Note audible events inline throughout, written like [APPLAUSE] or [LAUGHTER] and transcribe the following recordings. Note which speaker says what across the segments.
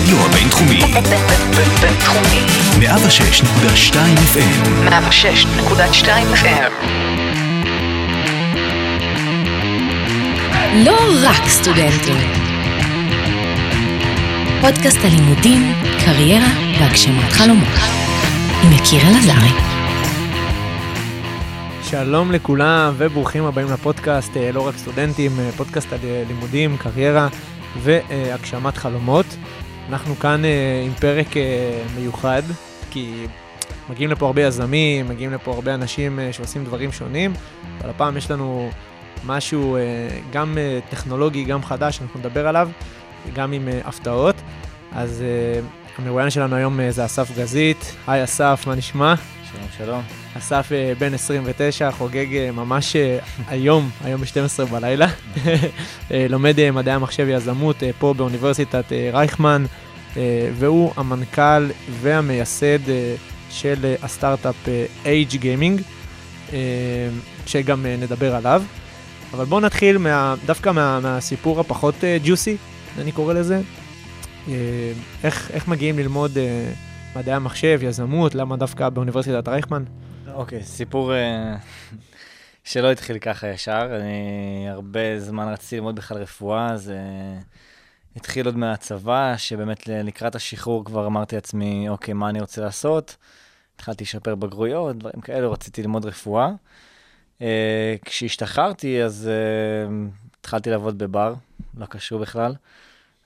Speaker 1: הרדיו הבינתחומי.
Speaker 2: בינתחומי.
Speaker 1: 106.2 FM.
Speaker 2: 106.2 FM.
Speaker 3: לא רק סטודנטים. פודקאסט הלימודים, קריירה והגשמת חלומות. עם יקיר אלעזרי.
Speaker 4: שלום לכולם וברוכים הבאים לפודקאסט אה, לא רק סטודנטים, אה, פודקאסט על אה, לימודים, קריירה והגשמת חלומות. אנחנו כאן אה, עם פרק אה, מיוחד, כי מגיעים לפה הרבה יזמים, מגיעים לפה הרבה אנשים אה, שעושים דברים שונים, אבל הפעם יש לנו משהו אה, גם אה, טכנולוגי, גם חדש, שאנחנו נדבר עליו, גם עם אה, הפתעות. אז אה, המרואיין שלנו היום אה, זה אסף גזית. היי אסף, מה נשמע?
Speaker 5: שלום, שלום.
Speaker 4: אסף אה, בן 29, חוגג אה, ממש אה, היום, היום ב-12 בלילה. [LAUGHS] לומד מדעי המחשב ויזמות אה, פה באוניברסיטת רייכמן, והוא המנכ"ל והמייסד של הסטארט-אפ Age Gaming, שגם נדבר עליו. אבל בואו נתחיל מה, דווקא מה, מהסיפור הפחות ג'וסי, אני קורא לזה. איך, איך מגיעים ללמוד אה, מדעי המחשב, יזמות, למה דווקא באוניברסיטת רייכמן?
Speaker 5: אוקיי, סיפור אה, [LAUGHS] שלא התחיל ככה ישר. אני הרבה זמן רציתי ללמוד בכלל רפואה, זה התחיל עוד מהצבא, שבאמת לקראת השחרור כבר אמרתי לעצמי, אוקיי, מה אני רוצה לעשות? התחלתי לשפר בגרויות, דברים כאלו, רציתי ללמוד רפואה. אה, כשהשתחררתי, אז אה, התחלתי לעבוד בבר, לא קשור בכלל,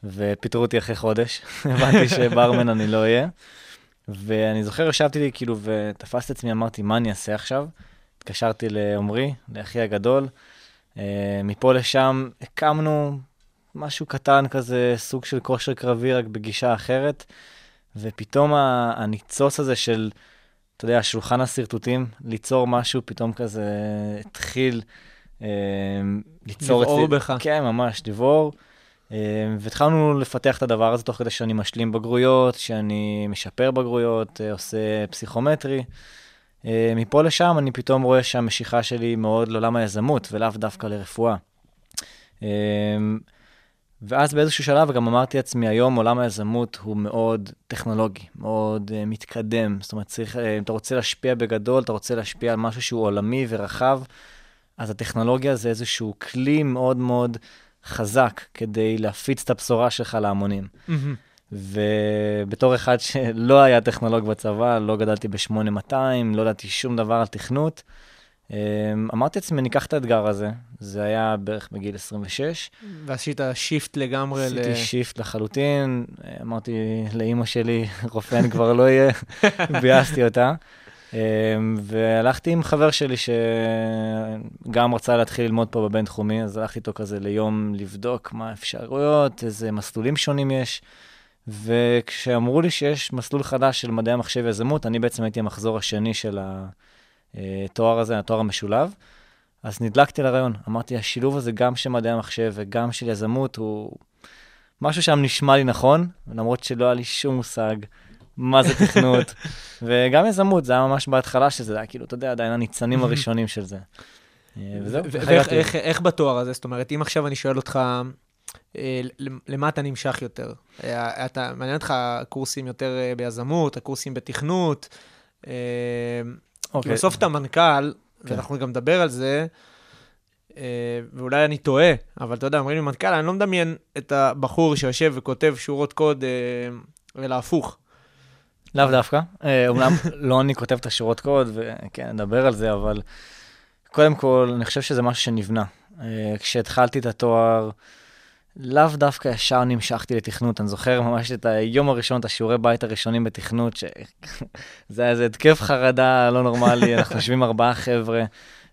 Speaker 5: ופיטרו אותי אחרי חודש. [LAUGHS] הבנתי [LAUGHS] שברמן אני לא אהיה. ואני זוכר, ישבתי לי כאילו ותפסתי את עצמי, אמרתי, מה אני אעשה עכשיו? התקשרתי לעומרי, לאחי הגדול. אה, מפה לשם הקמנו משהו קטן כזה, סוג של כושר קרבי, רק בגישה אחרת. ופתאום הניצוץ הזה של, אתה יודע, שולחן השרטוטים, ליצור משהו, פתאום כזה התחיל אה, ליצור
Speaker 4: לבעור בך.
Speaker 5: כן, ממש, לבעור. אה, והתחלנו לפתח את הדבר הזה תוך כדי שאני משלים בגרויות, שאני משפר בגרויות, אה, עושה פסיכומטרי. אה, מפה לשם אני פתאום רואה שהמשיכה שלי מאוד לעולם היזמות, ולאו דווקא לרפואה. אה, ואז באיזשהו שלב גם אמרתי לעצמי, היום עולם היזמות הוא מאוד טכנולוגי, מאוד uh, מתקדם. זאת אומרת, צריך, uh, אם אתה רוצה להשפיע בגדול, אתה רוצה להשפיע על משהו שהוא עולמי ורחב, אז הטכנולוגיה זה איזשהו כלי מאוד מאוד חזק כדי להפיץ את הבשורה שלך להמונים. ובתור אחד שלא היה טכנולוג בצבא, לא גדלתי ב-8200, לא ידעתי שום דבר על תכנות, אמ, אמרתי לעצמי, ניקח את האתגר הזה. זה היה בערך בגיל 26.
Speaker 4: ועשית shift לגמרי ל...
Speaker 5: עשיתי shift לחלוטין, אמרתי לאימא שלי, רופא אני כבר לא אהיה, [LAUGHS] ביאסתי אותה. אמ, והלכתי עם חבר שלי שגם רצה להתחיל ללמוד פה בבינתחומי, אז הלכתי איתו כזה ליום לבדוק מה האפשרויות, איזה מסלולים שונים יש. וכשאמרו לי שיש מסלול חדש של מדעי המחשב ויזמות, אני בעצם הייתי המחזור השני של התואר הזה, התואר המשולב. אז נדלקתי לרעיון, אמרתי, השילוב הזה גם של מדעי המחשב וגם של יזמות הוא משהו שם נשמע לי נכון, למרות שלא היה לי שום מושג מה זה תכנות. [LAUGHS] וגם יזמות, זה היה ממש בהתחלה שזה היה כאילו, אתה יודע, עדיין הניצנים [LAUGHS] הראשונים של זה. אה, וזהו,
Speaker 4: ואיך. איך, בתואר הזה? זאת אומרת, אם עכשיו אני שואל אותך, אה, למ- למה אתה נמשך יותר? אתה, מעניין אותך קורסים יותר אה, ביזמות, הקורסים בתכנות? כי
Speaker 5: אוקיי.
Speaker 4: בסוף אתה מנכ"ל, ואנחנו גם נדבר על זה, ואולי אני טועה, אבל אתה יודע, אומרים לי מנכ"ל, אני לא מדמיין את הבחור שיושב וכותב שורות קוד, אלא הפוך.
Speaker 5: לאו דווקא. אה, אומנם [LAUGHS] לא אני כותב את השורות קוד, וכן, נדבר על זה, אבל קודם כל, אני חושב שזה משהו שנבנה. אה, כשהתחלתי את התואר, לאו דווקא ישר נמשכתי לתכנות. אני זוכר ממש את היום הראשון, את השיעורי בית הראשונים בתכנות, שזה [LAUGHS] היה איזה התקף חרדה לא נורמלי, [LAUGHS] אנחנו יושבים ארבעה חבר'ה,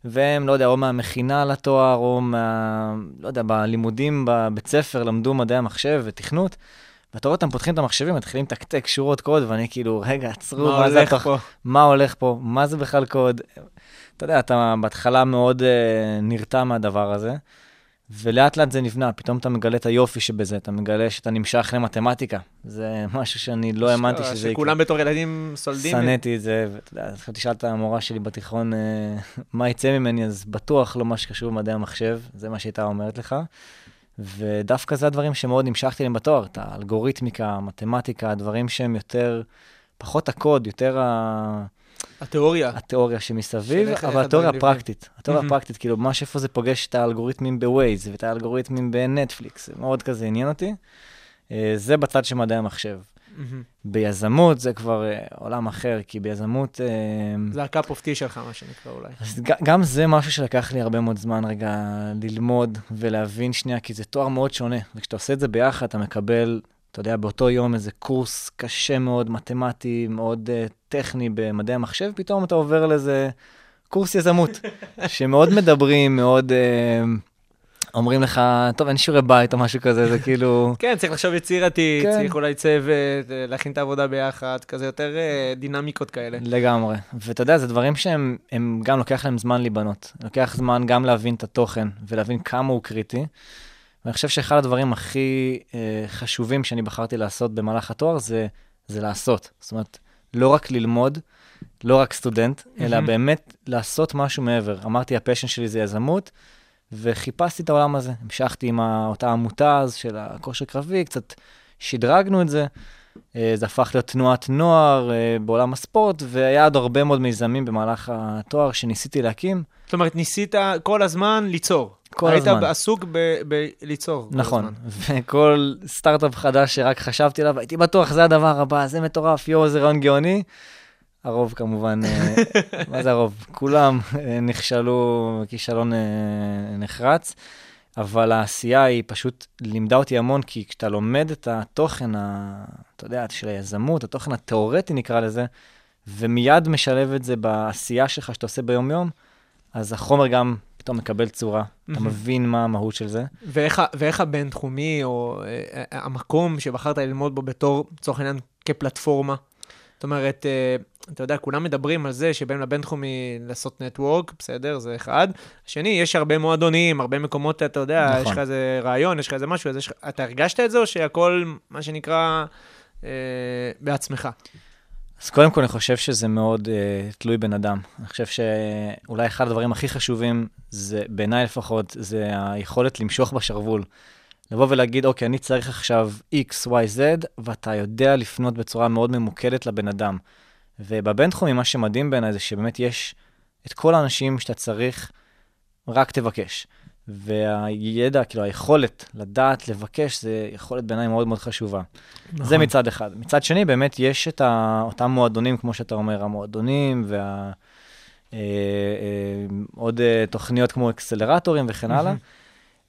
Speaker 5: והם, לא יודע, או מהמכינה לתואר, או מה... לא יודע, בלימודים בבית ספר למדו מדעי המחשב ותכנות. ואתה רואה אותם פותחים את המחשבים, מתחילים לתקתק שורות קוד, ואני כאילו, רגע, עצרו,
Speaker 4: מה
Speaker 5: זה
Speaker 4: הולך
Speaker 5: התוכ-
Speaker 4: פה?
Speaker 5: מה הולך פה, מה זה בכלל קוד. אתה יודע, אתה בהתחלה מאוד uh, נרתע מהדבר הזה, ולאט לאט זה נבנה, פתאום אתה מגלה את היופי שבזה, אתה מגלה שאתה נמשך למתמטיקה. זה [LAUGHS] משהו שאני לא האמנתי שזה יקרה.
Speaker 4: שכולם בתור ילדים סולדים.
Speaker 5: שנאתי את זה, ואתה יודע, תשאל את המורה שלי בתיכון אה, [LAUGHS] מה יצא ממני, אז בטוח לא מה שקשור במדעי המחשב, זה מה שהייתה אומרת לך. ודווקא זה הדברים שמאוד המשכתי להם בתואר, את האלגוריתמיקה, המתמטיקה, הדברים שהם יותר, פחות הקוד, יותר ה...
Speaker 4: התיאוריה.
Speaker 5: התיאוריה שמסביב, אבל התיאוריה. הפרקטית. התיאוריה. הפרקטית, כאילו, ממש איפה זה פוגש את האלגוריתמים בווייז ואת האלגוריתמים בנטפליקס, זה מאוד כזה עניין אותי. אה, זה בצד של מדעי המחשב.
Speaker 4: מהמם.
Speaker 5: ביזמות זה כבר אה, עולם אחר, כי ביזמות... אה,
Speaker 4: זה ה cup of tea שלך, מה שנקרא אולי.
Speaker 5: אז גם זה משהו שלקח לי הרבה מאוד זמן רגע ללמוד ולהבין שנייה, כי זה תואר מאוד שונה. וכשאתה עושה את זה ביחד, אתה מקבל, אתה יודע, באותו יום איזה קורס קשה מאוד, מתמטי, מאוד אה, טכני במדעי המחשב, פתאום אתה עובר לאיזה קורס יזמות, [LAUGHS] שמאוד מדברים, מאוד אה, אומרים לך, טוב, אין שיעורי בית או משהו כזה, זה כאילו...
Speaker 4: כן, צריך לחשוב יצירתי,
Speaker 5: כן.
Speaker 4: צריך אולי צוות, אה, להכין את העבודה ביחד, כזה יותר אה, דינמיקות כאלה.
Speaker 5: לגמרי. ואתה יודע, זה דברים שהם הם גם לוקח להם זמן להיבנות. לוקח זמן גם להבין את התוכן ולהבין כמה הוא קריטי. ואני חושב שאחד הדברים הכי אה, חשובים שאני בחרתי לעשות במהלך התואר זה, זה לעשות. זאת אומרת, לא רק ללמוד, לא רק סטודנט, אלא. באמת לעשות משהו מעבר. אמרתי, ה passion שלי זה יזמות, וחיפשתי את העולם הזה. המשכתי עם אותה עמותה אז של הכושר קרבי, קצת שדרגנו את זה. אה, זה הפך להיות תנועת נוער אה, בעולם הספורט, והיה עוד הרבה מאוד מיזמים במהלך התואר שניסיתי להקים.
Speaker 4: זאת אומרת, ניסית כל הזמן ליצור.
Speaker 5: כל
Speaker 4: היית
Speaker 5: הזמן.
Speaker 4: עסוק ב- בליצור. כל
Speaker 5: נכון. וכל סטארט-אפ חדש שרק חשבתי עליו, הייתי בטוח, זה הדבר הבא, זה מטורף, יואו, זה רעיון גאוני. הרוב כמובן, אה, [LAUGHS] מה זה הרוב? כולם אה, נכשלו כישלון אה, נחרץ, אבל העשייה היא פשוט לימדה אותי המון, כי כשאתה לומד את התוכן, ה, אתה יודע, של היזמות, התוכן התיאורטי נקרא לזה, ומיד משלב את זה בעשייה שלך שאתה עושה ביום-יום, אז החומר גם פתאום מקבל צורה, אתה. מבין מה המהות של זה.
Speaker 4: ואיך ואיך הבינתחומי, או המקום שבחרת ללמוד בו בתור, לצורך העניין, כפלטפורמה? זאת אומרת, אתה יודע, כולם מדברים על זה שבאים לבינתחומי לעשות נטוורק, בסדר, זה אחד. השני, יש הרבה מועדונים, הרבה מקומות, אתה יודע,
Speaker 5: נכון.
Speaker 4: יש לך איזה רעיון, יש לך איזה משהו, יש אתה הרגשת את זה, או שהכל, מה שנקרא, אה, בעצמך?
Speaker 5: אז קודם כל, אני חושב שזה מאוד uh, תלוי בן אדם. אני חושב שאולי אחד הדברים הכי חשובים, זה, בעיניי לפחות, זה היכולת למשוך בשרוול. לבוא ולהגיד, אוקיי, אני צריך עכשיו X, Y, Z, ואתה יודע לפנות בצורה מאוד ממוקדת לבן אדם. ובבינתחומי, מה שמדהים בעיניי זה שבאמת יש את כל האנשים שאתה צריך, רק תבקש. והידע, כאילו היכולת לדעת לבקש, זה יכולת בעיניי מאוד מאוד חשובה.
Speaker 4: נכון.
Speaker 5: זה מצד אחד. מצד שני, באמת יש את ה, אותם מועדונים, כמו שאתה אומר, המועדונים וה... אה, אה, עוד אה, תוכניות כמו אקסלרטורים וכן הלאה.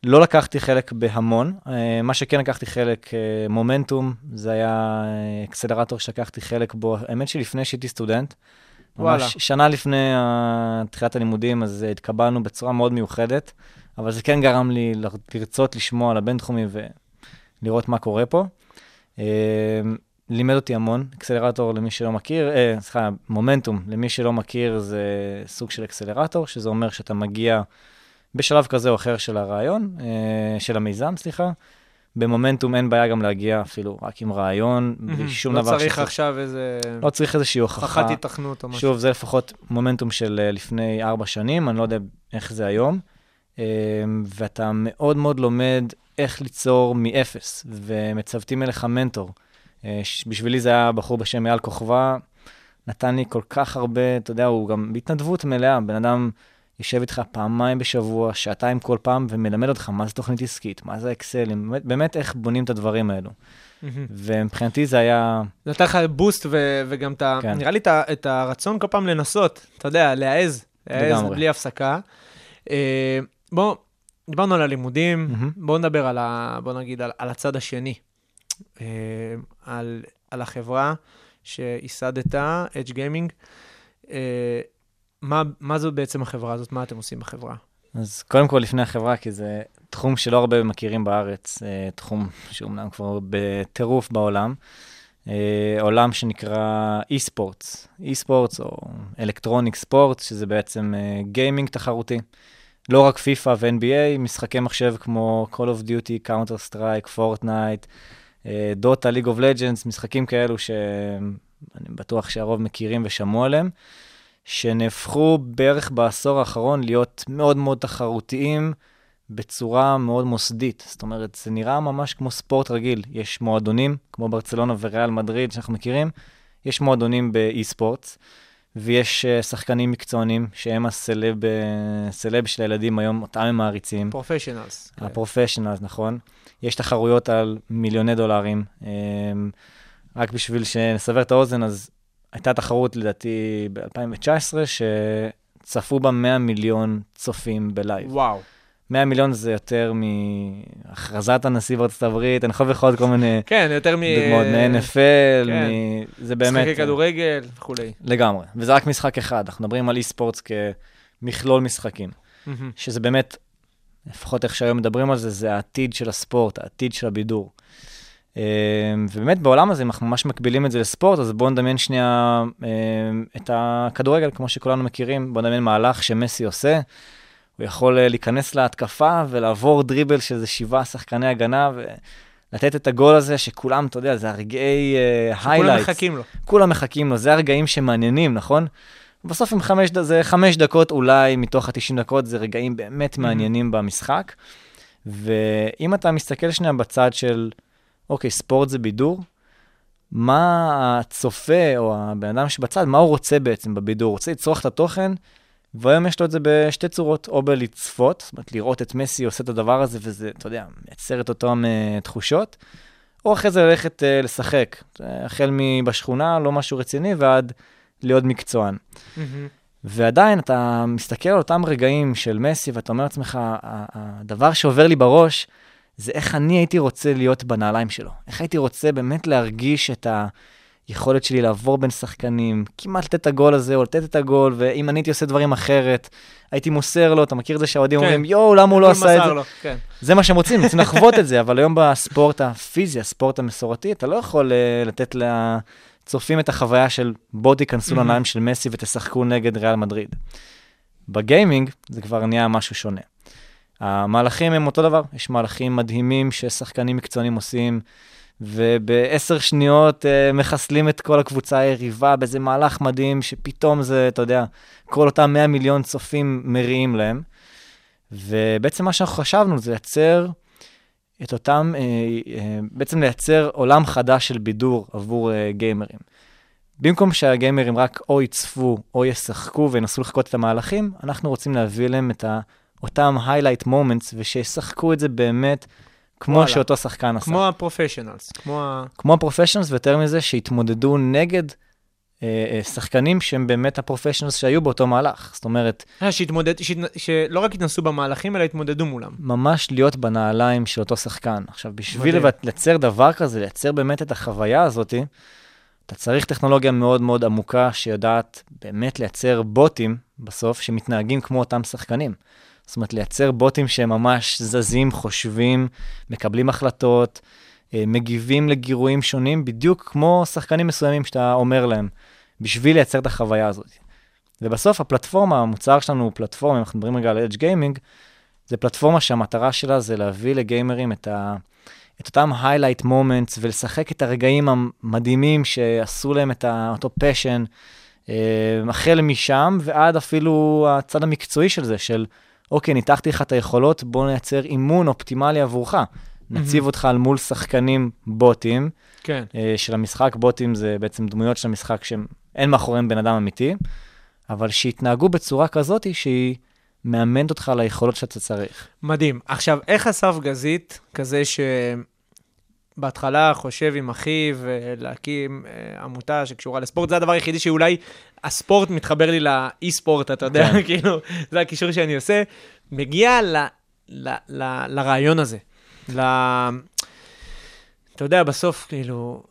Speaker 5: לא לקחתי חלק בהמון. אה, מה שכן לקחתי חלק, אה, מומנטום, זה היה אה, אקסלרטור שלקחתי חלק בו, האמת שלפני שהייתי סטודנט.
Speaker 4: וואלה.
Speaker 5: ממש שנה לפני תחילת הלימודים, אז התקבלנו בצורה מאוד מיוחדת, אבל זה כן גרם לי לרצות לשמוע על הבינתחומי ולראות מה קורה פה. לימד אותי המון, אקסלרטור למי שלא מכיר, אה, סליחה, מומנטום, למי שלא מכיר זה סוג של אקסלרטור, שזה אומר שאתה מגיע בשלב כזה או אחר של הרעיון, אה, של המיזם, סליחה. במומנטום אין בעיה גם להגיע אפילו רק עם רעיון, בלי שום דבר
Speaker 4: לא צריך עכשיו איזה
Speaker 5: לא צריך איזושהי הוכחה.
Speaker 4: הוכחת היתכנות או משהו.
Speaker 5: שוב, זה לפחות מומנטום של אה, לפני ארבע שנים, אני לא יודע איך זה היום. אה, ואתה מאוד מאוד לומד איך ליצור מאפס, ומצוותים אליך מנטור. בשבילי זה היה בחור בשם אייל כוכבא, נתן לי כל כך הרבה, אתה יודע, הוא גם בהתנדבות מלאה, בן אדם יושב איתך פעמיים בשבוע, שעתיים כל פעם, ומלמד אותך מה זה תוכנית עסקית, מה זה אקסלים, באמת, באמת איך בונים את הדברים האלו.
Speaker 4: מהמם.
Speaker 5: ומבחינתי זה היה,
Speaker 4: נתן לך בוסט ו- וגם את ה...
Speaker 5: כן.
Speaker 4: נראה לי את ה- את הרצון כל פעם לנסות, אתה יודע, להעז, להעז
Speaker 5: לגמרי.
Speaker 4: בלי הפסקה. אה, בוא, דיברנו על הלימודים,
Speaker 5: מהמם.
Speaker 4: בואו נדבר על ה... בוא נגיד על, על הצד השני. אה, על, על החברה שייסדת, Edge Gaming. אה, מה, מה זו בעצם החברה הזאת? מה אתם עושים בחברה?
Speaker 5: אז קודם כל לפני החברה, כי זה תחום שלא הרבה מכירים בארץ, אה, תחום שאומנם כבר בטירוף בעולם, אה, עולם שנקרא e-sports, e-sports או אלקטרוניק ספורט, שזה בעצם אה, גיימינג תחרותי. לא רק פיפא ו-NBA, משחקי מחשב כמו Call of Duty, Counter Strike, Fortnite, אה, Dota, League of Legends, משחקים כאלו שאני בטוח שהרוב מכירים ושמעו עליהם. שנהפכו בערך בעשור האחרון להיות מאוד מאוד תחרותיים בצורה מאוד מוסדית. זאת אומרת, זה נראה ממש כמו ספורט רגיל. יש מועדונים, כמו ברצלונה וריאל מדריד שאנחנו מכירים, יש מועדונים ב e-sport, ויש אה, שחקנים מקצוענים שהם הסלב, אה, סלב של הילדים היום, אותם הם מעריצים.
Speaker 4: professionals.
Speaker 5: ה professionals, נכון. יש תחרויות על מיליוני דולרים. אמ, רק בשביל שנסבר את האוזן, אז הייתה תחרות, לדעתי, ב-2019, שצפו בה 100 מיליון צופים בלייב.
Speaker 4: וואו.
Speaker 5: 100 מיליון זה יותר מהכרזת הנשיא בארצות הברית, אני יכול לבחור כל מיני
Speaker 4: כן, יותר מ...
Speaker 5: דוגמאות מ-NFL,
Speaker 4: כן.
Speaker 5: מ... זה באמת...
Speaker 4: משחקי כדורגל וכולי.
Speaker 5: לגמרי. וזה רק משחק אחד, אנחנו מדברים על e-sports כמכלול משחקים. שזה באמת, לפחות איך שהיום מדברים על זה, זה העתיד של הספורט, העתיד של הבידור. אה, ובאמת בעולם הזה, אם אנחנו ממש מקבילים את זה לספורט, אז בואו נדמיין שנייה אה, את הכדורגל, כמו שכולנו מכירים, בואו נדמיין מהלך שמסי עושה. הוא יכול אה, להיכנס להתקפה ולעבור דריבל של איזה שבעה שחקני הגנה ולתת את הגול הזה, שכולם, אתה יודע, זה הרגעי
Speaker 4: כולם
Speaker 5: highlights.
Speaker 4: מחכים לו.
Speaker 5: כולם מחכים לו, זה הרגעים שמעניינים, נכון? בסוף עם חמש, זה חמש דקות אולי מתוך ה-90 דקות, זה רגעים באמת מעניינים במשחק. ואם אתה מסתכל שנייה בצד של, אוקיי, ספורט זה בידור, מה הצופה או הבן אדם שבצד, מה הוא רוצה בעצם בבידור? הוא רוצה לצרוך את התוכן, והיום יש לו את זה בשתי צורות, או בלצפות, זאת אומרת, לראות את מסי עושה את הדבר הזה, וזה, אתה יודע, מייצר את אותן uh, תחושות, או אחרי זה ללכת uh, לשחק, החל מבשכונה, לא משהו רציני, ועד להיות מקצוען.
Speaker 4: מהמם.
Speaker 5: ועדיין אתה מסתכל על אותם רגעים של מסי, ואתה אומר לעצמך, "ה- ה- הדבר שעובר לי בראש, זה איך אני הייתי רוצה להיות בנעליים שלו. איך הייתי רוצה באמת להרגיש את היכולת שלי לעבור בין שחקנים, כמעט לתת את הגול הזה, או לתת את הגול, ואם אני הייתי עושה דברים אחרת, הייתי מוסר לו, אתה מכיר את זה שהאוהדים
Speaker 4: כן.
Speaker 5: אומרים, יואו, למה הוא לא עשה את זה?
Speaker 4: לו, כן.
Speaker 5: זה מה שהם רוצים, רוצים לחוות את זה, אבל היום בספורט הפיזי, הספורט המסורתי, אתה לא יכול uh, לתת לצופים את החוויה של בואו תיכנסו
Speaker 4: Mhm.
Speaker 5: לנעליים של מסי ותשחקו נגד ריאל מדריד. בגיימינג זה כבר נהיה משהו שונה. המהלכים הם אותו דבר, יש מהלכים מדהימים ששחקנים מקצוענים עושים, ובעשר שניות uh, מחסלים את כל הקבוצה היריבה באיזה מהלך מדהים, שפתאום זה, אתה יודע, כל אותם 100 מיליון צופים מריעים להם. ובעצם מה שאנחנו חשבנו זה לייצר את אותם, אה, אה, בעצם לייצר עולם חדש של בידור עבור אה, גיימרים. במקום שהגיימרים רק או יצפו או ישחקו וינסו לחקות את המהלכים, אנחנו רוצים להביא להם את ה, אותם highlight moments ושישחקו את זה באמת כמו
Speaker 4: וואלה.
Speaker 5: שאותו שחקן עשה.
Speaker 4: כמו ה professionals, כמו ה...
Speaker 5: כמו ה professionals, ויותר מזה, שהתמודדו נגד אה, אה, שחקנים שהם באמת ה professionals שהיו באותו מהלך. זאת אומרת,
Speaker 4: אה, שהתמודד, שהתנ- שלא רק התנסו במהלכים, אלא התמודדו מולם.
Speaker 5: ממש להיות בנעליים של אותו שחקן. עכשיו, בשביל
Speaker 4: מדהים.
Speaker 5: לייצר דבר כזה, לייצר באמת את החוויה הזאת, אתה צריך טכנולוגיה מאוד מאוד עמוקה שיודעת באמת לייצר בוטים בסוף שמתנהגים כמו אותם שחקנים. זאת אומרת, לייצר בוטים שהם ממש זזים, חושבים, מקבלים החלטות, אה, מגיבים לגירויים שונים, בדיוק כמו שחקנים מסוימים שאתה אומר להם, בשביל לייצר את החוויה הזאת. ובסוף הפלטפורמה, המוצר שלנו הוא פלטפורמה, אנחנו מדברים רגע על Edge Gaming, זה פלטפורמה שהמטרה שלה זה להביא לגיימרים את, ה, את אותם highlight moments ולשחק את הרגעים המדהימים שעשו להם את ה, אותו passion, אה, החל משם ועד אפילו הצד המקצועי של זה, של אוקיי, ניתחתי לך את היכולות, בוא נייצר אימון אופטימלי עבורך. נציב אותך על מול שחקנים בוטים,
Speaker 4: כן.
Speaker 5: אה, של המשחק, בוטים זה בעצם דמויות של המשחק שאין מאחוריהם בן אדם אמיתי, אבל שיתנהגו בצורה כזאת שהיא מאמנת אותך על היכולות שאתה צריך.
Speaker 4: מדהים. עכשיו, איך אסף גזית, כזה שבהתחלה חושב עם אחיו להקים אה, עמותה שקשורה לספורט, זה הדבר היחידי שאולי הספורט מתחבר לי לאי-ספורט, אתה יודע,
Speaker 5: כן. [LAUGHS]
Speaker 4: כאילו, זה הקישור שאני עושה, מגיע ל, ל, ל, לרעיון הזה. ל... אתה יודע, בסוף, כאילו,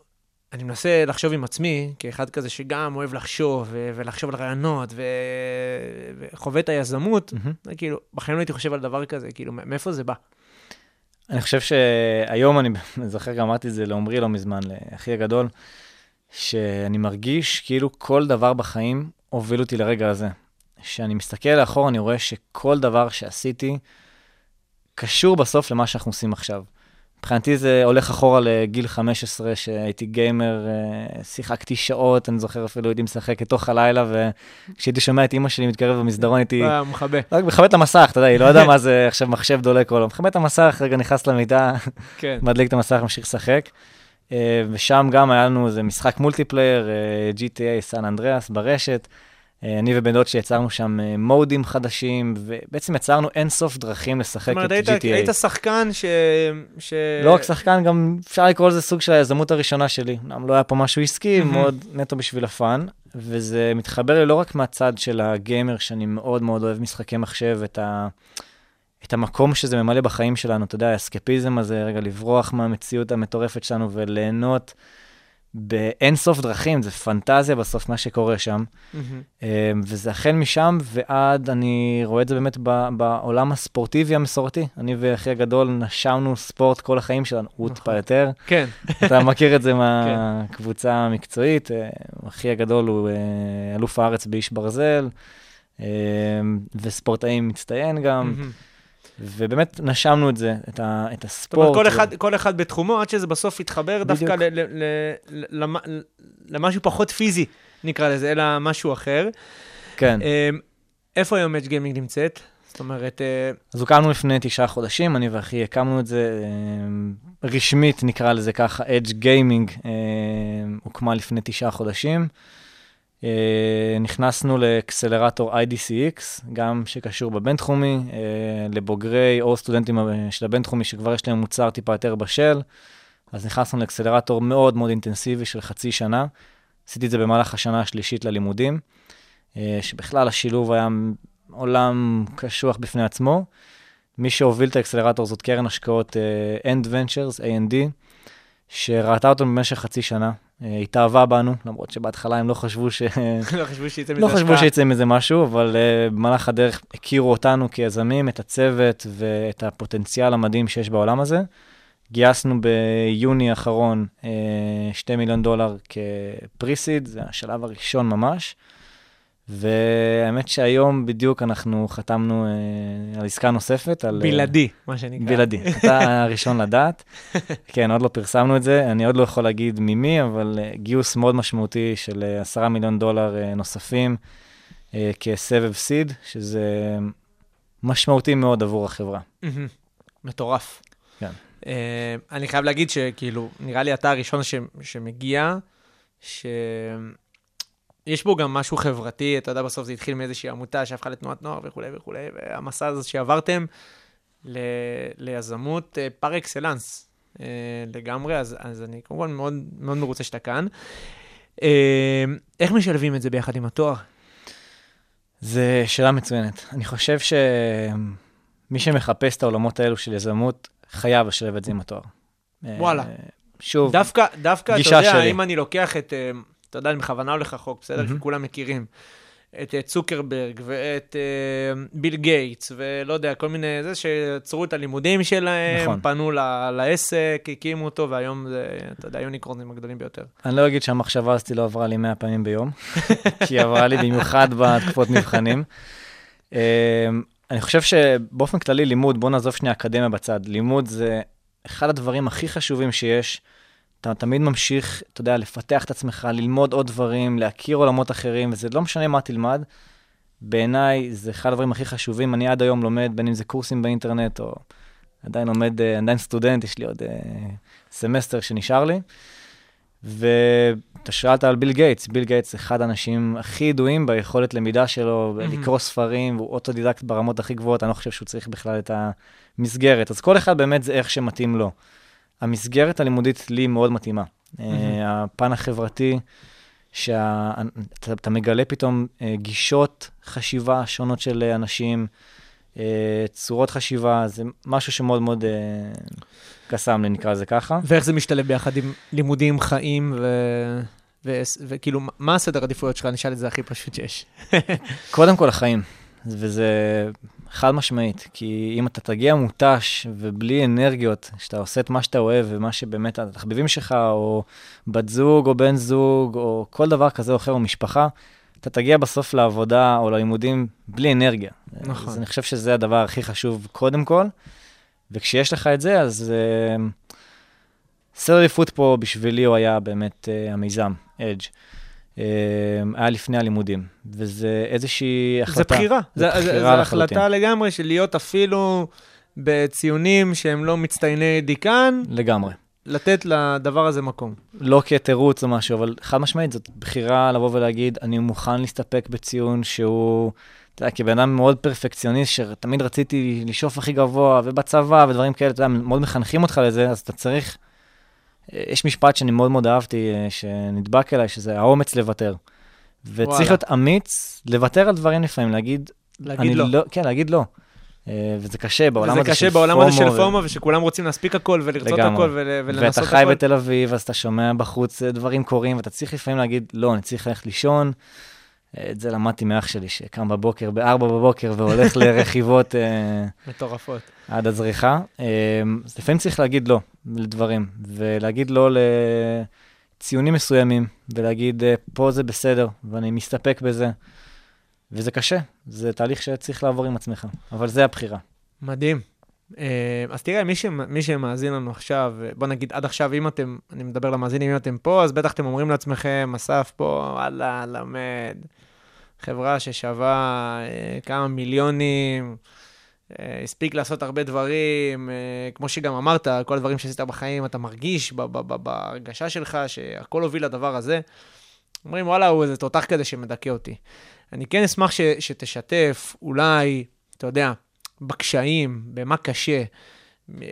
Speaker 4: אני מנסה לחשוב עם עצמי, כאחד כזה שגם אוהב לחשוב, ו- ולחשוב על רעיונות, ו- וחווה את היזמות,
Speaker 5: מהמם.
Speaker 4: כאילו, בחיים לא הייתי חושב על דבר כזה, כאילו, מאיפה זה בא?
Speaker 5: אני חושב שהיום, אני [LAUGHS] זוכר, גם אמרתי את זה לעומרי לא מזמן, לאחי הגדול, שאני מרגיש כאילו כל דבר בחיים הוביל אותי לרגע הזה. כשאני מסתכל לאחור, אני רואה שכל דבר שעשיתי קשור בסוף למה שאנחנו עושים עכשיו. מבחינתי זה הולך אחורה לגיל 15, שהייתי גיימר, אה, שיחקתי שעות, אני זוכר אפילו הייתי משחק לתוך הלילה, וכשהייתי שומע את אימא שלי מתקרבת במסדרון, הייתי
Speaker 4: אה, מכבה.
Speaker 5: רק מכבה את המסך, אתה יודע, היא לא יודעת [LAUGHS] מה זה עכשיו מחשב דולק או לא. מכבה את המסך, רגע נכנס למיטה,
Speaker 4: כן. [LAUGHS]
Speaker 5: מדליק את המסך, ממשיך לשחק. אה, ושם גם היה לנו איזה משחק multiplayer, GTA סן אנדריאס ברשת. אה, אני ובן דוד שיצרנו שם אה, מודים חדשים, ובעצם יצרנו אינסוף דרכים
Speaker 4: זאת
Speaker 5: לשחק
Speaker 4: אומרת,
Speaker 5: את
Speaker 4: היית-
Speaker 5: GTA.
Speaker 4: היית שחקן ש... ש-
Speaker 5: לא רק שחקן, גם אפשר לקרוא לזה סוג של היזמות הראשונה שלי. אמנם לא היה פה משהו עסקי. מאוד נטו בשביל הפאן, וזה מתחבר לי לא רק מהצד של הגיימר, שאני מאוד מאוד אוהב משחקי מחשב, את, ה... את המקום שזה ממלא בחיים שלנו, אתה יודע, האסקפיזם הזה, רגע לברוח מהמציאות המטורפת שלנו וליהנות באינסוף דרכים, זה פנטזיה בסוף מה שקורה שם.
Speaker 4: מהמם.
Speaker 5: אה, וזה החל משם ועד, אני רואה את זה באמת ב- בעולם הספורטיבי המסורתי. אני ואחי הגדול נשמנו ספורט כל החיים שלנו, הוא טיפה
Speaker 4: נכון.
Speaker 5: יותר.
Speaker 4: כן.
Speaker 5: אתה מכיר את זה [LAUGHS] מהקבוצה המקצועית. אה, אחי הגדול הוא אה, אלוף הארץ באיש ברזל, אה, וספורטאי מצטיין גם,
Speaker 4: מהמם.
Speaker 5: ובאמת נשמנו את זה, את, ה, את
Speaker 4: זאת
Speaker 5: הספורט.
Speaker 4: אומרת, כל
Speaker 5: ו-
Speaker 4: אחד, כל אחד בתחומו, עד שזה בסוף יתחבר דווקא
Speaker 5: בדיוק.
Speaker 4: ל- ל- ל- למ- למשהו פחות פיזי, נקרא לזה, אלא משהו אחר.
Speaker 5: כן.
Speaker 4: אמ, איפה היום אדג' גיימינג נמצאת? זאת אומרת, אה,
Speaker 5: אז הוקמנו לפני תשעה חודשים, אני ואחי הקמנו את זה, אה, רשמית נקרא לזה ככה, Edge Gaming אה, הוקמה לפני תשעה חודשים. אה, נכנסנו לאקסלרטור IDCX, גם שקשור בבינתחומי, אה, לבוגרי או סטודנטים אה, של הבינתחומי שכבר יש להם מוצר טיפה יותר בשל. אז נכנסנו לאקסלרטור מאוד מאוד אינטנסיבי של חצי שנה. עשיתי את זה במהלך השנה השלישית ללימודים, שבכלל השילוב היה עולם קשוח בפני עצמו. מי שהוביל את האקסלרטור זאת קרן השקעות End Ventures, A&D, שראתה אותנו במשך חצי שנה. התאהבה בנו, למרות שבהתחלה הם לא חשבו ש... [LAUGHS]
Speaker 4: לא חשבו שיצא מזה
Speaker 5: לא. חשבו שיצא מזה משהו, אבל uh, במהלך הדרך הכירו אותנו כיזמים, את הצוות ואת הפוטנציאל המדהים שיש בעולם הזה. גייסנו ביוני האחרון uh, 2 מיליון דולר כפריסיד, זה השלב הראשון ממש. והאמת שהיום בדיוק אנחנו חתמנו uh, על עסקה נוספת. על, uh,
Speaker 4: בלעדי, מה שנקרא.
Speaker 5: בלעדי, [LAUGHS] אתה הראשון לדעת. כן, עוד לא פרסמנו את זה, אני עוד לא יכול להגיד ממי, אבל uh, גיוס מאוד משמעותי של 10 מיליון דולר נוספים כסבב סיד, שזה משמעותי מאוד עבור החברה.
Speaker 4: מטורף.
Speaker 5: כן.
Speaker 4: אה, אני חייב להגיד שכאילו, נראה לי אתה הראשון ש- שמגיע, שיש בו גם משהו חברתי, אתה יודע, בסוף זה התחיל מאיזושהי עמותה שהפכה לתנועת נוער וכולי וכולי, והמסע הזה שעברתם ל- ליזמות אה, פר אקסלנס אה, לגמרי, אז, אז אני כמובן מאוד, מאוד מרוצה שאתה כאן. אה, איך משלבים את זה ביחד עם התואר?
Speaker 5: זו שאלה מצוינת. אני חושב שמי שמחפש את העולמות האלו של יזמות, חייב לשלב את זה עם התואר.
Speaker 4: וואלה.
Speaker 5: אה, שוב,
Speaker 4: דווקא, דווקא, אתה יודע,
Speaker 5: שלי.
Speaker 4: אם אני לוקח את, אה, אתה יודע, אני בכוונה הולך רחוק, בסדר? כי
Speaker 5: מהמם.
Speaker 4: כולם מכירים. את אה, צוקרברג ואת אה, ביל גייטס, ולא יודע, כל מיני, זה שעצרו את הלימודים שלהם,
Speaker 5: נכון.
Speaker 4: פנו ל- לעסק, הקימו אותו, והיום זה, אתה יודע, היוניקורנים הגדולים ביותר.
Speaker 5: אני לא אגיד שהמחשבה הזאת לא עברה לי 100 פעמים ביום, [LAUGHS] כי היא עברה לי במיוחד בתקופות מבחנים. אמ, אני חושב שבאופן כללי לימוד, בוא נעזוב שנייה אקדמיה בצד, לימוד זה אחד הדברים הכי חשובים שיש. אתה תמיד ממשיך, אתה יודע, לפתח את עצמך, ללמוד עוד דברים, להכיר עולמות אחרים, וזה לא משנה מה תלמד. בעיניי זה אחד הדברים הכי חשובים. אני עד היום לומד, בין אם זה קורסים באינטרנט, או עדיין לומד, אה, עדיין סטודנט, יש לי עוד אה, סמסטר שנשאר לי. ואתה שאלת על ביל גייטס, ביל גייטס אחד האנשים הכי ידועים ביכולת למידה שלו,
Speaker 4: מהמם.
Speaker 5: לקרוא ספרים, והוא אוטודידקט ברמות הכי גבוהות, אני לא חושב שהוא צריך בכלל את המסגרת. אז כל אחד באמת זה איך שמתאים לו. המסגרת הלימודית לי מאוד מתאימה. אה, הפן החברתי, שאתה מגלה פתאום אה, גישות חשיבה שונות של אנשים, אה, צורות חשיבה, זה משהו שמאוד מאוד קסם לי, נקרא לזה ככה.
Speaker 4: ואיך זה משתלב ביחד עם לימודים, חיים, ו... ו... וכאילו, מה הסדר עדיפויות שלך? נשאל את זה הכי פשוט שיש.
Speaker 5: קודם כל החיים, וזה חד משמעית, כי אם אתה תגיע מותש ובלי אנרגיות, שאתה עושה את מה שאתה אוהב ומה שבאמת התחביבים שלך, או בת זוג או בן זוג, או כל דבר כזה או אחר, או משפחה, אתה תגיע בסוף לעבודה או ללימודים בלי אנרגיה.
Speaker 4: נכון.
Speaker 5: אז אני חושב שזה הדבר הכי חשוב קודם כל, וכשיש לך את זה, אז uh, סדר עדיפות פה בשבילי הוא היה באמת uh, המיזם, אדג'. Uh, היה לפני הלימודים, וזה איזושהי החלטה.
Speaker 4: זה בחירה.
Speaker 5: זה
Speaker 4: זה, זה, זה. החלטה לגמרי של להיות אפילו בציונים שהם לא מצטייני דיקן,
Speaker 5: לגמרי.
Speaker 4: לתת לדבר הזה מקום.
Speaker 5: לא כתירוץ או משהו, אבל חד משמעית, זאת בחירה לבוא ולהגיד, אני מוכן להסתפק בציון שהוא, אתה יודע, כבן אדם מאוד פרפקציוניסט, שתמיד רציתי לשאוף הכי גבוה, ובצבא ודברים כאלה, אתה יודע, מאוד מחנכים אותך לזה, אז אתה צריך... אה, יש משפט שאני מאוד מאוד אהבתי, אה, שנדבק אליי, שזה האומץ לוותר. וצריך
Speaker 4: וואלה.
Speaker 5: להיות אמיץ, לוותר על דברים לפעמים, להגיד,
Speaker 4: להגיד לא.
Speaker 5: לא. כן, להגיד לא. אה, וזה קשה בעולם
Speaker 4: וזה
Speaker 5: הזה של
Speaker 4: קשה
Speaker 5: פומו.
Speaker 4: בעולם הזה של
Speaker 5: ו-
Speaker 4: פומו, ושכולם רוצים להספיק הכל ולרצות
Speaker 5: לגמרי.
Speaker 4: הכל ול- ולנסות
Speaker 5: ואתה
Speaker 4: הכל.
Speaker 5: חי בתל אביב, אז אתה שומע בחוץ דברים קורים, ואתה צריך לפעמים להגיד, לא, אני צריך ללכת לישון. את זה למדתי מאח שלי, שקם בבוקר, ב-4 בבוקר, והולך [LAUGHS] לרכיבות
Speaker 4: מטורפות.
Speaker 5: עד הזריחה. אז לפעמים צריך להגיד לא לדברים, ולהגיד לא לציונים מסוימים, ולהגיד, אה, פה זה בסדר, ואני מסתפק בזה. וזה קשה, זה תהליך שצריך לעבור עם עצמך, אבל זה הבחירה.
Speaker 4: מדהים. אה, אז תראה, מי, ש... מי שמאזין לנו עכשיו, אה, בוא נגיד עד עכשיו, אם אתם, אני מדבר למאזינים, אם אתם פה, אז בטח אתם אומרים לעצמכם, אסף פה, וואלה, למד, חברה ששווה כמה מיליונים, הספיק לעשות הרבה דברים, אה, כמו שגם אמרת, כל הדברים שעשית בחיים, אתה מרגיש בהרגשה שלך שהכל הוביל לדבר הזה. אומרים, וואלה, הוא איזה תותח כזה שמדכא אותי. אני כן אשמח ש- שתשתף, אולי, אתה יודע, בקשיים, במה קשה,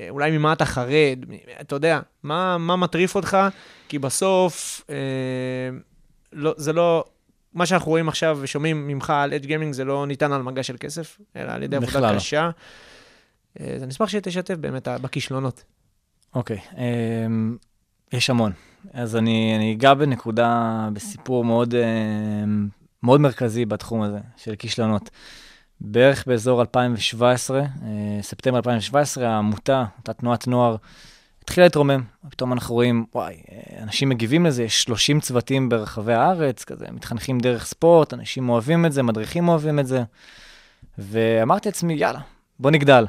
Speaker 4: אולי ממה אתה חרד, אתה יודע, מה, מה מטריף אותך, כי בסוף, אה, לא, זה לא, מה שאנחנו רואים עכשיו ושומעים ממך על אדג' גיימינג זה לא ניתן על מגע של כסף, אלא על ידי עבודה
Speaker 5: לא.
Speaker 4: קשה. אה, אז אני אשמח שתשתף באמת בכישלונות.
Speaker 5: אוקיי, אמ, יש המון. אז אני, אני אגע בנקודה, בסיפור מאוד, אמ, מאוד מרכזי בתחום הזה, של כישלונות. בערך באזור 2017, אה, ספטמבר 2017, העמותה, אותה תנועת נוער, התחילה להתרומם. פתאום אנחנו רואים, וואי, אנשים מגיבים לזה, יש 30 צוותים ברחבי הארץ, כזה, מתחנכים דרך ספורט, אנשים אוהבים את זה, מדריכים אוהבים את זה. ואמרתי לעצמי, יאללה, בוא נגדל,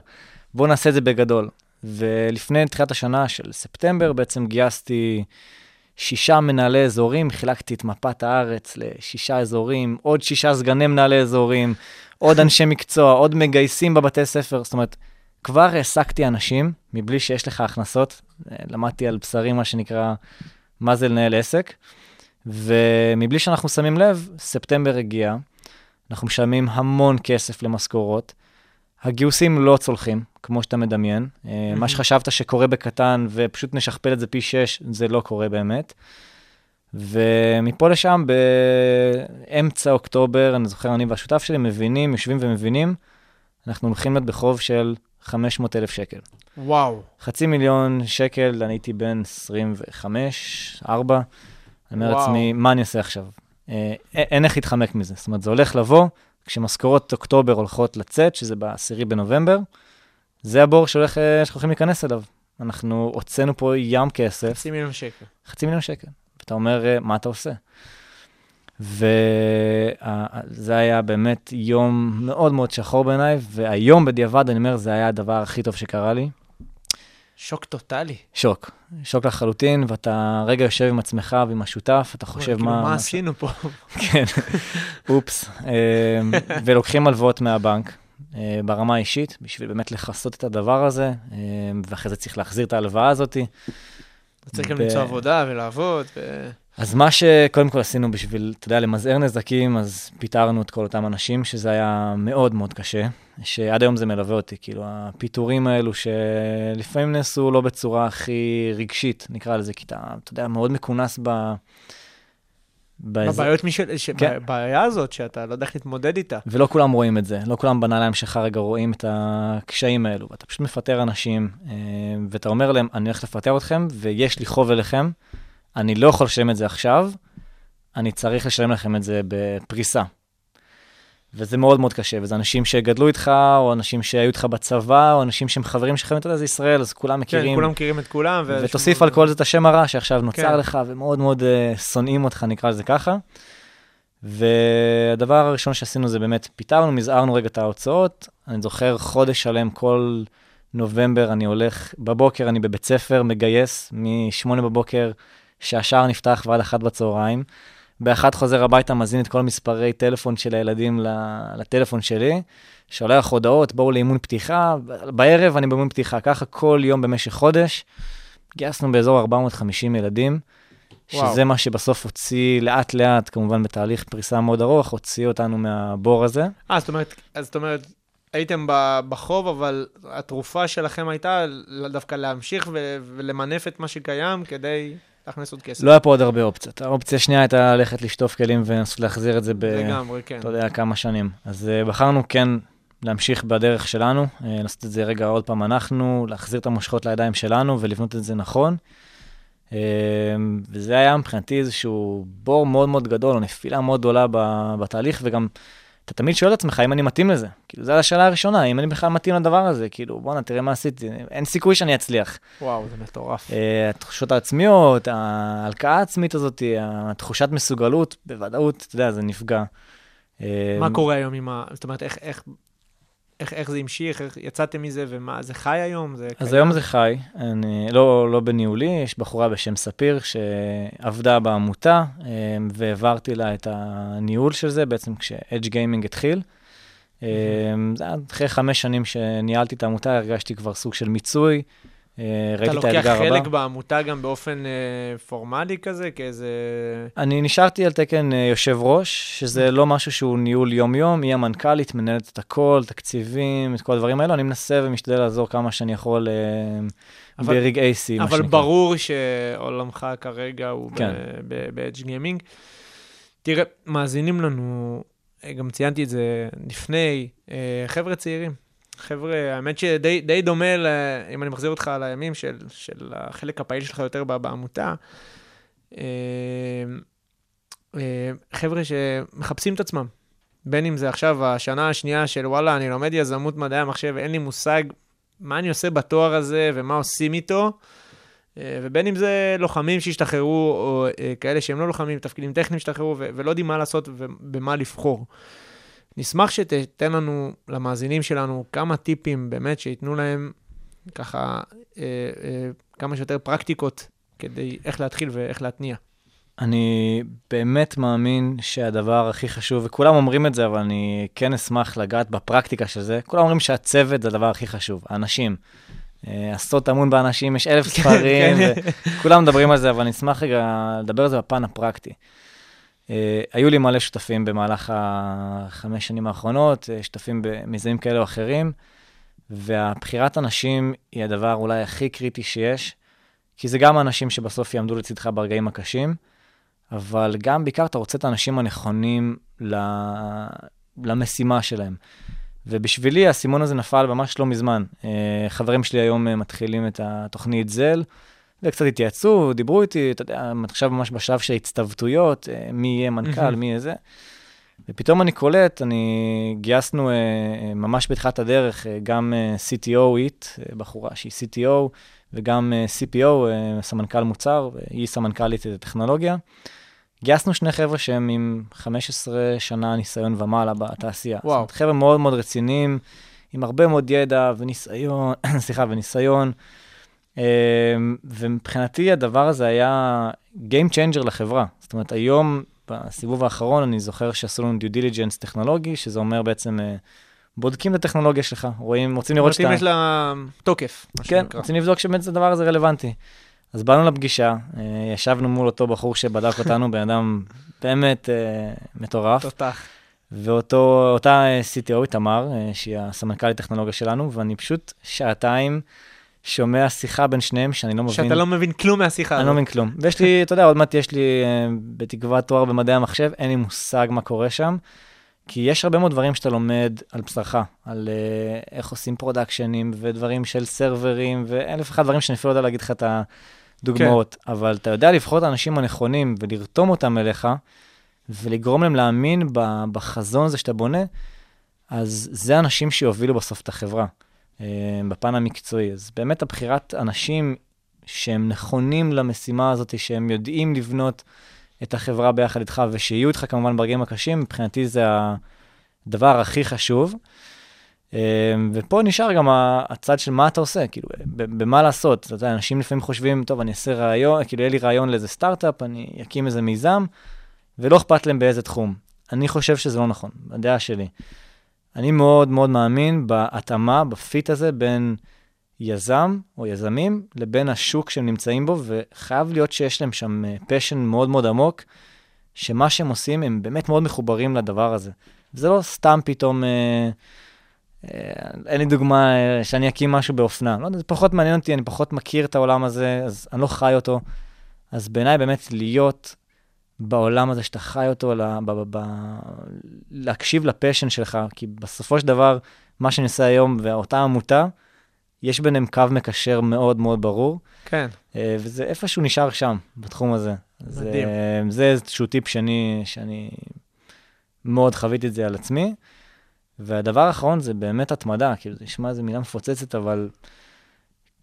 Speaker 5: בוא נעשה את זה בגדול. ולפני תחילת השנה של ספטמבר בעצם גייסתי שישה מנהלי אזורים, חילקתי את מפת הארץ לשישה אזורים, עוד שישה סגני מנהלי אזורים, עוד אנשי מקצוע, עוד מגייסים בבתי ספר, זאת אומרת, כבר העסקתי אנשים מבלי שיש לך הכנסות, אה, למדתי על בשרי מה שנקרא, מה זה לנהל עסק, ומבלי שאנחנו שמים לב, ספטמבר הגיע, אנחנו משלמים המון כסף למשכורות, הגיוסים לא צולחים, כמו שאתה מדמיין. אה, מה שחשבת שקורה בקטן ופשוט נשכפל את זה פי 6, זה לא קורה באמת. ומפה לשם, באמצע אוקטובר, אני זוכר, אני והשותף שלי מבינים, יושבים ומבינים, אנחנו הולכים להיות בחוב של 500 אלף שקל.
Speaker 4: וואו.
Speaker 5: חצי מיליון שקל, אני הייתי בן 25, 4. אני אומר. לעצמי, מה אני עושה עכשיו? אה, א- אין איך להתחמק מזה. זאת אומרת, זה הולך לבוא, כשמשכורות אוקטובר הולכות לצאת, שזה ב-10 בנובמבר, זה הבור שהולך, אה, שאנחנו הולכים להיכנס אליו. אנחנו הוצאנו פה ים כסף,
Speaker 4: חצי מיליון שקל.
Speaker 5: חצי מיליון שקל. ואתה אומר, אה, מה אתה עושה? וזה היה באמת יום מאוד מאוד שחור בעיניי, והיום בדיעבד, אני אומר, זה היה הדבר הכי טוב שקרה לי.
Speaker 4: שוק טוטאלי.
Speaker 5: שוק, שוק לחלוטין, ואתה רגע יושב עם עצמך ועם השותף, אתה חושב
Speaker 4: כאילו,
Speaker 5: מה...
Speaker 4: מה עשינו פה? [LAUGHS]
Speaker 5: כן, אופס. אמ, ולוקחים הלוואות מהבנק אה, ברמה האישית, בשביל באמת לכסות את הדבר הזה, אמ, ואחרי זה צריך להחזיר את ההלוואה הזאת.
Speaker 4: צריך גם למצוא עבודה ולעבוד.
Speaker 5: אז מה שקודם כל עשינו בשביל, אתה יודע, למזער נזקים, אז פיטרנו את כל אותם אנשים, שזה היה מאוד מאוד קשה, שעד היום זה מלווה אותי, כאילו, הפיטורים האלו שלפעמים נעשו לא בצורה הכי רגשית, נקרא לזה, כי אתה, אתה יודע, מאוד מכונס ב... באזור-
Speaker 4: בבעיות משל... ש-
Speaker 5: כן.
Speaker 4: בבעיה הזאת שאתה לא יודע איך להתמודד איתה.
Speaker 5: ולא כולם רואים את זה, לא כולם בנעליים שלך רגע רואים את הקשיים האלו, ואתה פשוט מפטר אנשים, אה, ואתה אומר להם, אני הולך לפטר אתכם, ויש לי חוב אליכם, אני לא יכול לשלם את זה עכשיו, אני צריך לשלם לכם את זה בפריסה. וזה מאוד מאוד קשה, וזה אנשים שגדלו איתך, או אנשים שהיו איתך בצבא, או אנשים שהם חברים שלכם, אתה יודע, זה ישראל, אז כולם
Speaker 4: כן,
Speaker 5: מכירים.
Speaker 4: כולם מכירים את כולם. ו-
Speaker 5: ותוסיף על כל זה את השם הרע שעכשיו נוצר
Speaker 4: כן.
Speaker 5: לך, ומאוד מאוד uh, שונאים אותך, נקרא לזה ככה. והדבר הראשון שעשינו זה באמת, פיטרנו, מזערנו רגע את ההוצאות. אני זוכר חודש שלם כל נובמבר אני הולך, בבוקר אני בבית ספר, מגייס מ-8 בבוקר, שהשער נפתח ועד 1 בצהריים. באחת חוזר הביתה, מזין את כל מספרי טלפון של הילדים לטלפון שלי, שולח הודעות, בואו לאימון פתיחה, בערב אני באימון פתיחה, ככה כל יום במשך חודש. גייסנו באזור 450 ילדים,
Speaker 4: וואו.
Speaker 5: שזה מה שבסוף הוציא לאט לאט, כמובן בתהליך פריסה מאוד ארוך, הוציא אותנו מהבור הזה.
Speaker 4: אה, זאת אומרת, אז זאת אומרת, הייתם בחוב, אבל התרופה שלכם הייתה דווקא להמשיך ולמנף את מה שקיים כדי להכניס עוד כסף.
Speaker 5: לא היה פה עוד הרבה אופציות. האופציה השנייה הייתה ללכת לשטוף כלים ולנסות להחזיר את זה ב...
Speaker 4: לגמרי, כן.
Speaker 5: אתה יודע, כמה שנים. אז uh, בחרנו כן להמשיך בדרך שלנו, uh, לעשות את זה רגע עוד פעם אנחנו, להחזיר את המושכות לידיים שלנו ולבנות את זה נכון. Uh, וזה היה מבחינתי איזשהו בור מאוד מאוד גדול, או נפילה מאוד גדולה בתהליך, וגם אתה תמיד שואל את עצמך אם אני מתאים לזה. כאילו, זו השאלה הראשונה, אם אני בכלל מתאים לדבר הזה. כאילו, בואנה, תראה מה עשיתי, אין סיכוי שאני אצליח.
Speaker 4: וואו, זה מטורף.
Speaker 5: אה, התחושות העצמיות, ההלקאה העצמית הזאת, התחושת מסוגלות, בוודאות, אתה יודע, זה נפגע. אה,
Speaker 4: מה קורה היום עם ה... זאת אומרת, איך, איך, איך, איך זה המשיך, איך יצאתם מזה, ומה, זה חי היום? זה
Speaker 5: אז
Speaker 4: קיים?
Speaker 5: היום זה חי, אני, לא, לא בניהולי, יש בחורה בשם ספיר שעבדה בעמותה, אה, והעברתי לה את הניהול של זה, בעצם כש-Edge Gaming התחיל. אה, זה היה אחרי חמש שנים שניהלתי את העמותה, הרגשתי כבר סוג של מיצוי, ראיתי את
Speaker 4: לוקח
Speaker 5: האתגר הבא.
Speaker 4: חלק בעמותה גם באופן אה, פורמלי כזה, כאיזה...
Speaker 5: אני נשארתי על תקן אה, יושב ראש, שזה לא משהו שהוא ניהול יום-יום, היא המנכ"לית, מנהלת את הכל, תקציבים, את כל הדברים האלו, אני מנסה ומשתדל לעזור כמה שאני יכול אה,
Speaker 4: אבל-
Speaker 5: ברגעי שיא, מה
Speaker 4: אבל
Speaker 5: שנקרא.
Speaker 4: ברור שעולמך כרגע הוא
Speaker 5: כן.
Speaker 4: ב-Edge Gaming. תראה, מאזינים לנו, אה, גם ציינתי את זה לפני, אה, חבר'ה צעירים. חבר'ה, האמת שדי די דומה, ל, אם אני מחזיר אותך לימים של, של החלק הפעיל שלך יותר בעמותה. אה, אה, חבר'ה שמחפשים את עצמם. בין אם זה עכשיו השנה השנייה של וואלה, אני לומד יזמות מדעי המחשב, אין לי מושג מה אני עושה בתואר הזה ומה עושים איתו. אה, ובין אם זה לוחמים שהשתחררו, או כאלה שהם לא לוחמים, תפקידים טכניים שהשתחררו, ולא יודעים מה לעשות ובמה לבחור. נשמח שתתן לנו, למאזינים שלנו, כמה טיפים באמת שייתנו להם ככה אה, אה, כמה שיותר פרקטיקות כדי איך להתחיל ואיך להתניע.
Speaker 5: אני באמת מאמין שהדבר הכי חשוב, וכולם אומרים את זה, אבל אני כן אשמח לגעת בפרקטיקה של זה, כולם אומרים שהצוות זה הדבר הכי חשוב, האנשים. אה, הסוד טמון באנשים, יש אלף ספרים,
Speaker 4: כן.
Speaker 5: וכולם מדברים על זה, אבל אני אשמח רגע לדבר על זה בפן הפרקטי. אה, היו לי מלא שותפים במהלך החמש שנים האחרונות, אה, שותפים במיזמים כאלה או אחרים, והבחירת אנשים היא הדבר אולי הכי קריטי שיש, כי זה גם האנשים שבסוף יעמדו לצדך ברגעים הקשים, אבל גם בעיקר אתה רוצה את האנשים הנכונים. למשימה שלהם. ובשבילי האסימון הזה נפל ממש לא מזמן. אה, חברים שלי היום מתחילים את התוכנית זל, וקצת התייעצו, דיברו איתי, אתה יודע, עכשיו ממש בשלב של הצטוותויות, אה, מי יהיה מנכ"ל. מי יהיה זה. ופתאום אני קולט, אני גייסנו אה, אה, ממש בתחילת הדרך גם CTO-ית, בחורה שהיא CTO, וגם CPO, סמנכ"ל מוצר, והיא סמנכ"לית אה, טכנולוגיה. גייסנו שני חבר'ה שהם עם 15 שנה ניסיון ומעלה בתעשייה.
Speaker 4: וואו.
Speaker 5: זאת אומרת, חבר'ה מאוד מאוד רציניים, עם הרבה מאוד ידע וניסיון, [COUGHS] סליחה, וניסיון. אה, ומבחינתי הדבר הזה היה Game Changer לחברה. זאת אומרת, היום, בסיבוב האחרון, אני זוכר שעשו לנו due diligence טכנולוגי, שזה אומר בעצם, אה, בודקים את הטכנולוגיה שלך, רואים, רוצים לראות
Speaker 4: אומרת, אם יש לה תוקף, מה
Speaker 5: כן,
Speaker 4: שנקרא.
Speaker 5: רוצים לבדוק שבאמת הדבר הזה רלוונטי. אז באנו לפגישה, אה, ישבנו מול אותו בחור שבדק [LAUGHS] אותנו, בן אדם באמת אה, מטורף,
Speaker 4: תותח.
Speaker 5: ואותה CTO, תמר, אה, שהיא הסמנכ"לית טכנולוגיה שלנו, ואני פשוט שעתיים שומע שיחה בין שניהם שאני לא מבין.
Speaker 4: שאתה לא מבין כלום מהשיחה
Speaker 5: אני לא מבין כלום. ויש לי, אתה יודע, עוד מעט יש לי אה, בתקווה תואר במדעי המחשב, אין לי מושג מה קורה שם, כי יש הרבה מאוד דברים שאתה לומד על בשרך, על אה, איך עושים פרודקשנים ודברים של סרברים, ואלף אחד דברים שאני אפילו לא יודע להגיד לך את הדוגמאות, כן. אבל אתה יודע לבחור את האנשים הנכונים ולרתום אותם אליך, ולגרום להם להאמין בחזון הזה שאתה בונה, אז זה אנשים שיובילו בסוף את החברה, בפן המקצועי. אז באמת הבחירת אנשים שהם נכונים למשימה הזאת, שהם יודעים לבנות את החברה ביחד איתך, ושיהיו איתך כמובן ברגעים הקשים, מבחינתי זה הדבר הכי חשוב. אה, ופה נשאר גם הצד של מה אתה עושה, כאילו, במה לעשות. אתה יודע, אנשים לפעמים חושבים, טוב, אני אעשה רעיון, כאילו, יהיה לי רעיון לאיזה סטארט-אפ, אני אקים איזה מיזם, ולא אכפת להם באיזה תחום. אני חושב שזה לא נכון, הדעה שלי. אני מאוד מאוד מאמין בהתאמה, בפיט הזה בין יזם או יזמים לבין השוק שהם נמצאים בו, וחייב להיות שיש להם שם פשן מאוד מאוד עמוק, שמה שהם עושים, הם באמת מאוד מחוברים לדבר הזה. זה לא סתם פתאום, אה, אה, אין לי דוגמה אה, שאני אקים משהו באופנה. לא יודע, זה פחות מעניין אותי, אני פחות מכיר את העולם הזה, אז אני לא חי אותו. אז בעיניי באמת להיות בעולם הזה שאתה חי אותו, ל, ב, ב, ב, להקשיב לפשן שלך, כי בסופו של דבר, מה שאני עושה היום ואותה עמותה, יש ביניהם קו מקשר מאוד מאוד ברור,
Speaker 4: כן,
Speaker 5: אה, וזה איפשהו נשאר שם, בתחום הזה.
Speaker 4: מדהים.
Speaker 5: זה, זה איזשהו טיפ שאני, שאני מאוד חוויתי את זה על עצמי. והדבר האחרון זה באמת התמדה, כאילו, זה נשמע איזה מילה מפוצצת, אבל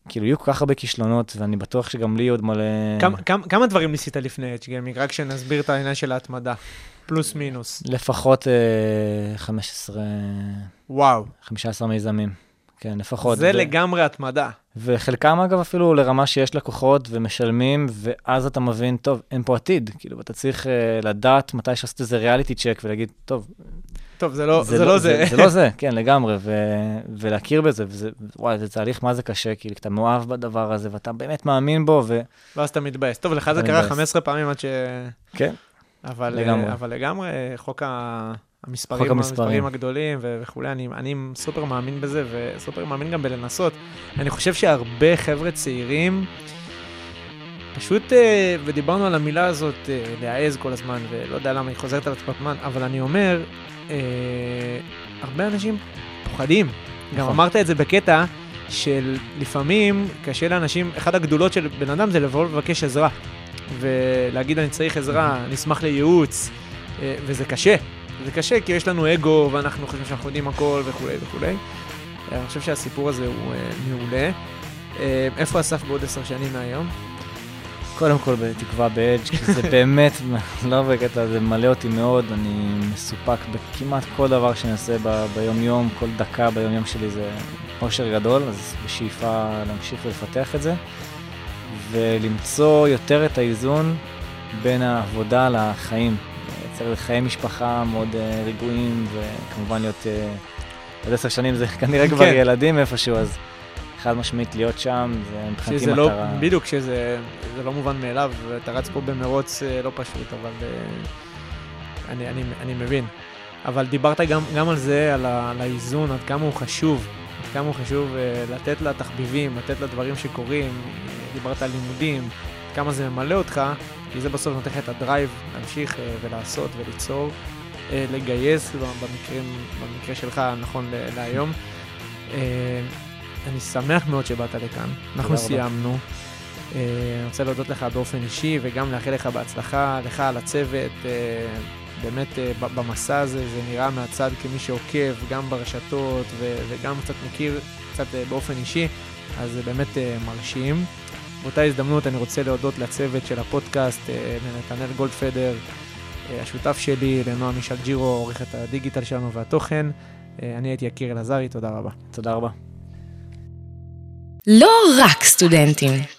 Speaker 5: כאילו, יהיו כל כך הרבה כישלונות, ואני בטוח שגם לי עוד מלא...
Speaker 4: כמה- כמה- כמה דברים ניסית לפני אדג' גיימינג? רק שנסביר את העניין של ההתמדה. פלוס מינוס.
Speaker 5: לפחות אה, 15,
Speaker 4: וואו,
Speaker 5: 15 מיזמים. כן, לפחות.
Speaker 4: זה
Speaker 5: ו-
Speaker 4: לגמרי התמדה.
Speaker 5: וחלקם, אגב, אפילו לרמה שיש לקוחות ומשלמים, ואז אתה מבין, טוב, אין פה עתיד. כאילו, אתה צריך אה, לדעת מתי שעשית איזה ריאליטי צ'ק ולהגיד, טוב,
Speaker 4: טוב, זה לא זה. לא זה.
Speaker 5: זה לא זה, כן, לגמרי, ו, ולהכיר בזה, וזה, וואי, זה תהליך מה זה קשה, כאילו, אתה מאוהב בדבר הזה, ואתה באמת מאמין בו, ו...
Speaker 4: ואז אתה מתבאס. טוב, לך זה קרה
Speaker 5: מתבאס.
Speaker 4: 15 פעמים עד ש...
Speaker 5: כן.
Speaker 4: אבל
Speaker 5: לגמרי.
Speaker 4: אבל לגמרי, חוק ה- המספרים,
Speaker 5: חוק המספרים.
Speaker 4: המספרים הגדולים ו- וכולי, אני, אני סופר מאמין בזה, וסופר מאמין גם בלנסות. אני חושב שהרבה חבר'ה צעירים, פשוט, אה, ודיברנו על המילה הזאת, אה, להעז כל הזמן, ולא יודע למה היא חוזרת על עצמה זמן, אבל אני אומר, אה, הרבה אנשים פוחדים. גם
Speaker 5: נכון.
Speaker 4: אמרת את זה בקטע של לפעמים קשה לאנשים, אחת הגדולות של בן אדם זה לבוא ולבקש עזרה. ולהגיד אני צריך עזרה, אני אשמח לייעוץ, וזה קשה. זה קשה כי יש לנו אגו ואנחנו חושבים שאנחנו יודעים הכל וכולי וכולי. אני חושב שהסיפור הזה הוא אה, מעולה. אה, איפה אסף בעוד עשר שנים מהיום?
Speaker 5: קודם כל בתקווה באדג', כי זה [LAUGHS] באמת, לא בקטע, זה מלא אותי מאוד, אני מסופק בכמעט כל דבר שאני עושה ב- ביום-יום, כל דקה ביום-יום שלי זה אושר גדול, אז בשאיפה להמשיך ולפתח את זה, ולמצוא יותר את האיזון בין העבודה לחיים. לייצר חיי משפחה מאוד אה, רגועים, וכמובן להיות, אה, עוד עשר שנים זה [LAUGHS] כנראה כבר
Speaker 4: כן.
Speaker 5: ילדים איפשהו, אז חד משמעית להיות שם, זה מבחינתי
Speaker 4: שזה
Speaker 5: מטרה.
Speaker 4: לא, בדיוק, שזה זה לא מובן מאליו, ואתה רץ פה במרוץ אה, לא פשוט, אבל אה, אני, אני, אני מבין. אבל דיברת גם, גם על זה, על, ה, על האיזון, עד כמה הוא חשוב, עד כמה הוא חשוב אה, לתת לתחביבים, לתת לדברים שקורים, דיברת על לימודים, עד כמה זה ממלא אותך, כי זה בסוף נותן לך את הדרייב להמשיך אה, ולעשות וליצור, אה, לגייס, במקרים, במקרה שלך, נכון להיום. אה, אני שמח מאוד שבאת לכאן, אנחנו. סיימנו. אני רוצה להודות לך באופן אישי וגם לאחל לך בהצלחה, לך. אה, באמת במסע הזה זה נראה מהצד כמי שעוקב גם ברשתות וגם קצת מכיר קצת באופן אישי, אז זה באמת מרשים. באותה הזדמנות אני רוצה להודות לצוות של הפודקאסט, אה, לנתנאל גולדפדר, אה, השותף שלי, לנועם ישק ג'ירו, עורכת הדיגיטל שלנו והתוכן. אה, אני הייתי יקיר אלעזרי, תודה רבה.
Speaker 5: תודה רבה.
Speaker 3: לא רק סטודנטים.